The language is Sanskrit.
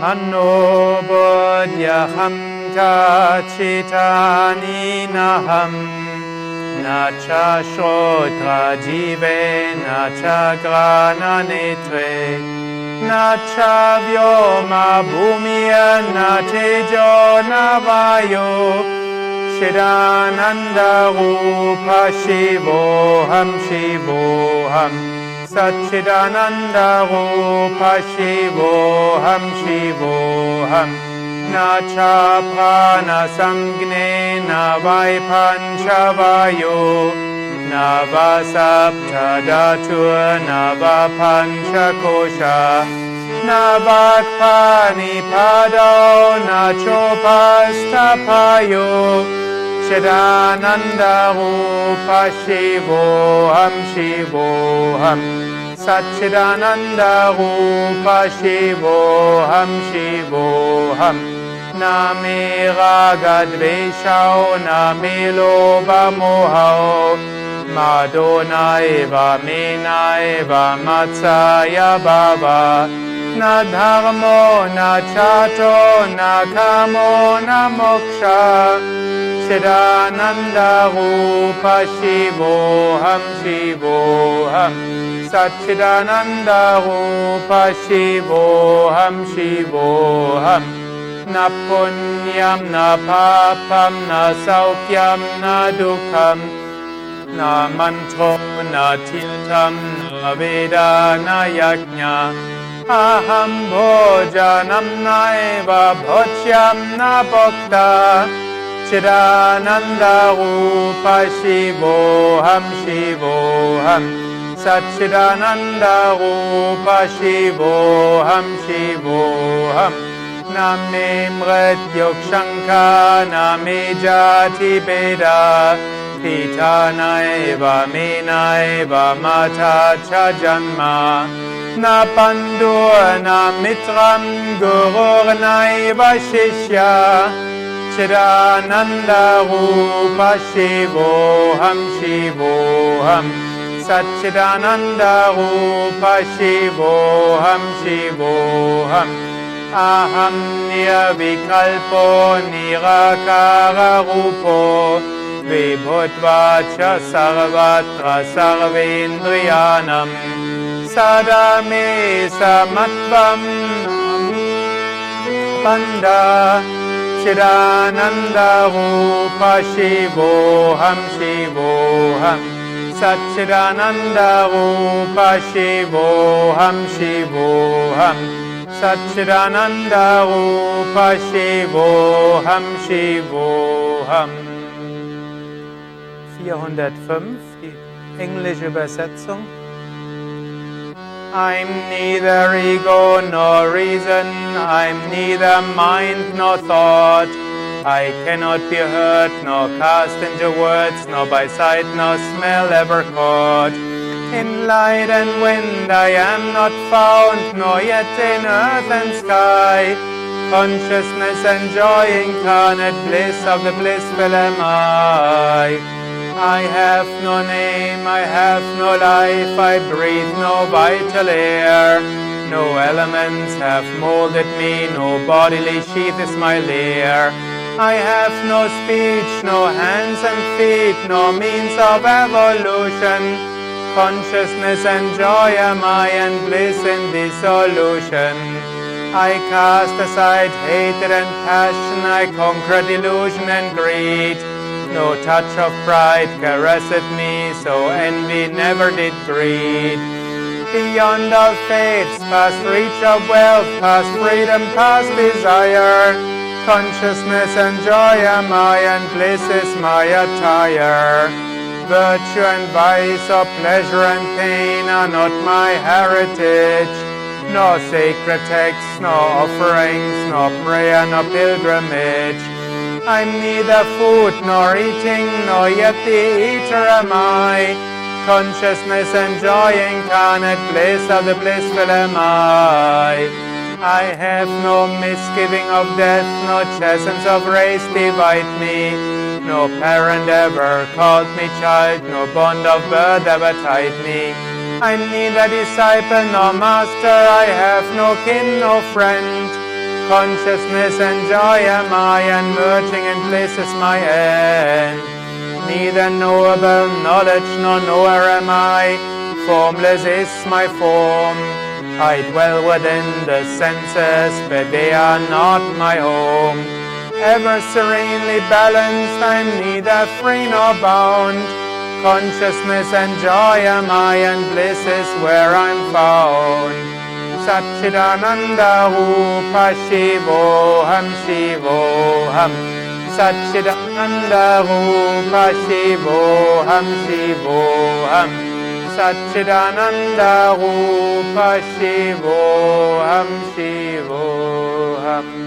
Mano buddhyaham kachitani naham Nacha shotra jive nacha grana netre Nacha vyoma bhumya natejo navayo Shidananda rupa shivoham shivoham सच्चिदानन्द रूप शिवोऽहं शिवोऽहं न च प्राणसंज्ञे न वै पञ्चवायो न वा सप्तदतु न न वाक्पानिपादौ न चोपस्तपायो चिदानन्दरूप शिवोऽहं शिवोऽहम् सच्चिदानन्दरूप शिवोऽहं शिवोऽहं न मे रागद्वेषौ न मे लोभमोहौ। मादो नैव मे नैव मत्साय बाबा न धर्मो न चातो न कामो न मोक्ष। चिदानन्दरूप शिवोऽहं शिवोऽहम् सच्चिदानन्दरूप शिवोऽहं शिवोऽहम् न पुण्यं न पापं न सौख्यं न दुःखम् न मन्त्रो न तीर्थं न वेद न यज्ञ अहं भोजनं नैव भोज्यं न भोक्ता। चिदानन्दरूप शिवोऽहं। शिवोऽहम् सच्चिदानन्दरूप शिवोऽहं। शिवोऽहम् न मे मृत्युक्षङ्का न मे जातिभेदा। पिता नैव मे नैव माता च जन्म न पन्दो न मित्रं गुरुर्नैव शिष्य चिदानन्दरूप शिवोऽहं शिवोऽहम् सच्चिदानन्दरूप शिवोऽहं शिवोऽहम् अहं निरविकल्पो निराकाररूपो विभूत्वा च सर्वत्र सर्वेन्द्रियाणम् सदा मे समत्वम् पन्द चिदानन्दरूप शिवोऽहं शिवोऽहम् सच्चिदानन्दरूप शिवोऽहं शिवोऽहम् सच्चिदानन्दरूप शिवोऽहं शिवोऽहम् 405, die englische Übersetzung. I'm neither ego nor reason, I'm neither mind nor thought. I cannot be hurt, nor cast into words, nor by sight nor smell ever caught. In light and wind I am not found, nor yet in earth and sky. Consciousness and joy incarnate bliss of the blissful am I. I have no name, I have no life, I breathe no vital air. No elements have molded me, no bodily sheath is my lair. I have no speech, no hands and feet, no means of evolution. Consciousness and joy am I, and bliss in dissolution. I cast aside hatred and passion, I conquer delusion and greed. No touch of pride caresseth me, so envy never did breed. Beyond all fates, past reach of wealth, past freedom, past desire, consciousness and joy am I, and bliss is my attire. Virtue and vice, or pleasure and pain are not my heritage, nor sacred texts, nor offerings, nor prayer, nor pilgrimage. I'm neither food nor eating, nor yet the eater am I. Consciousness and joy incarnate bliss of the blissful am I. I have no misgiving of death, no chasms of race divide me. No parent ever called me child, no bond of birth ever tied me. I'm neither disciple nor master, I have no kin, no friend. Consciousness and joy am I, and merging in bliss is my end. Neither knowable knowledge nor knower am I, formless is my form. I dwell within the senses, but they are not my home. Ever serenely balanced, I'm neither free nor bound. Consciousness and joy am I, and bliss is where I'm found. Shivoham Satchidananda Rupa Shivoham Shivoham सच्चिदानन्द रूप शिवोऽहं शिवोऽहम्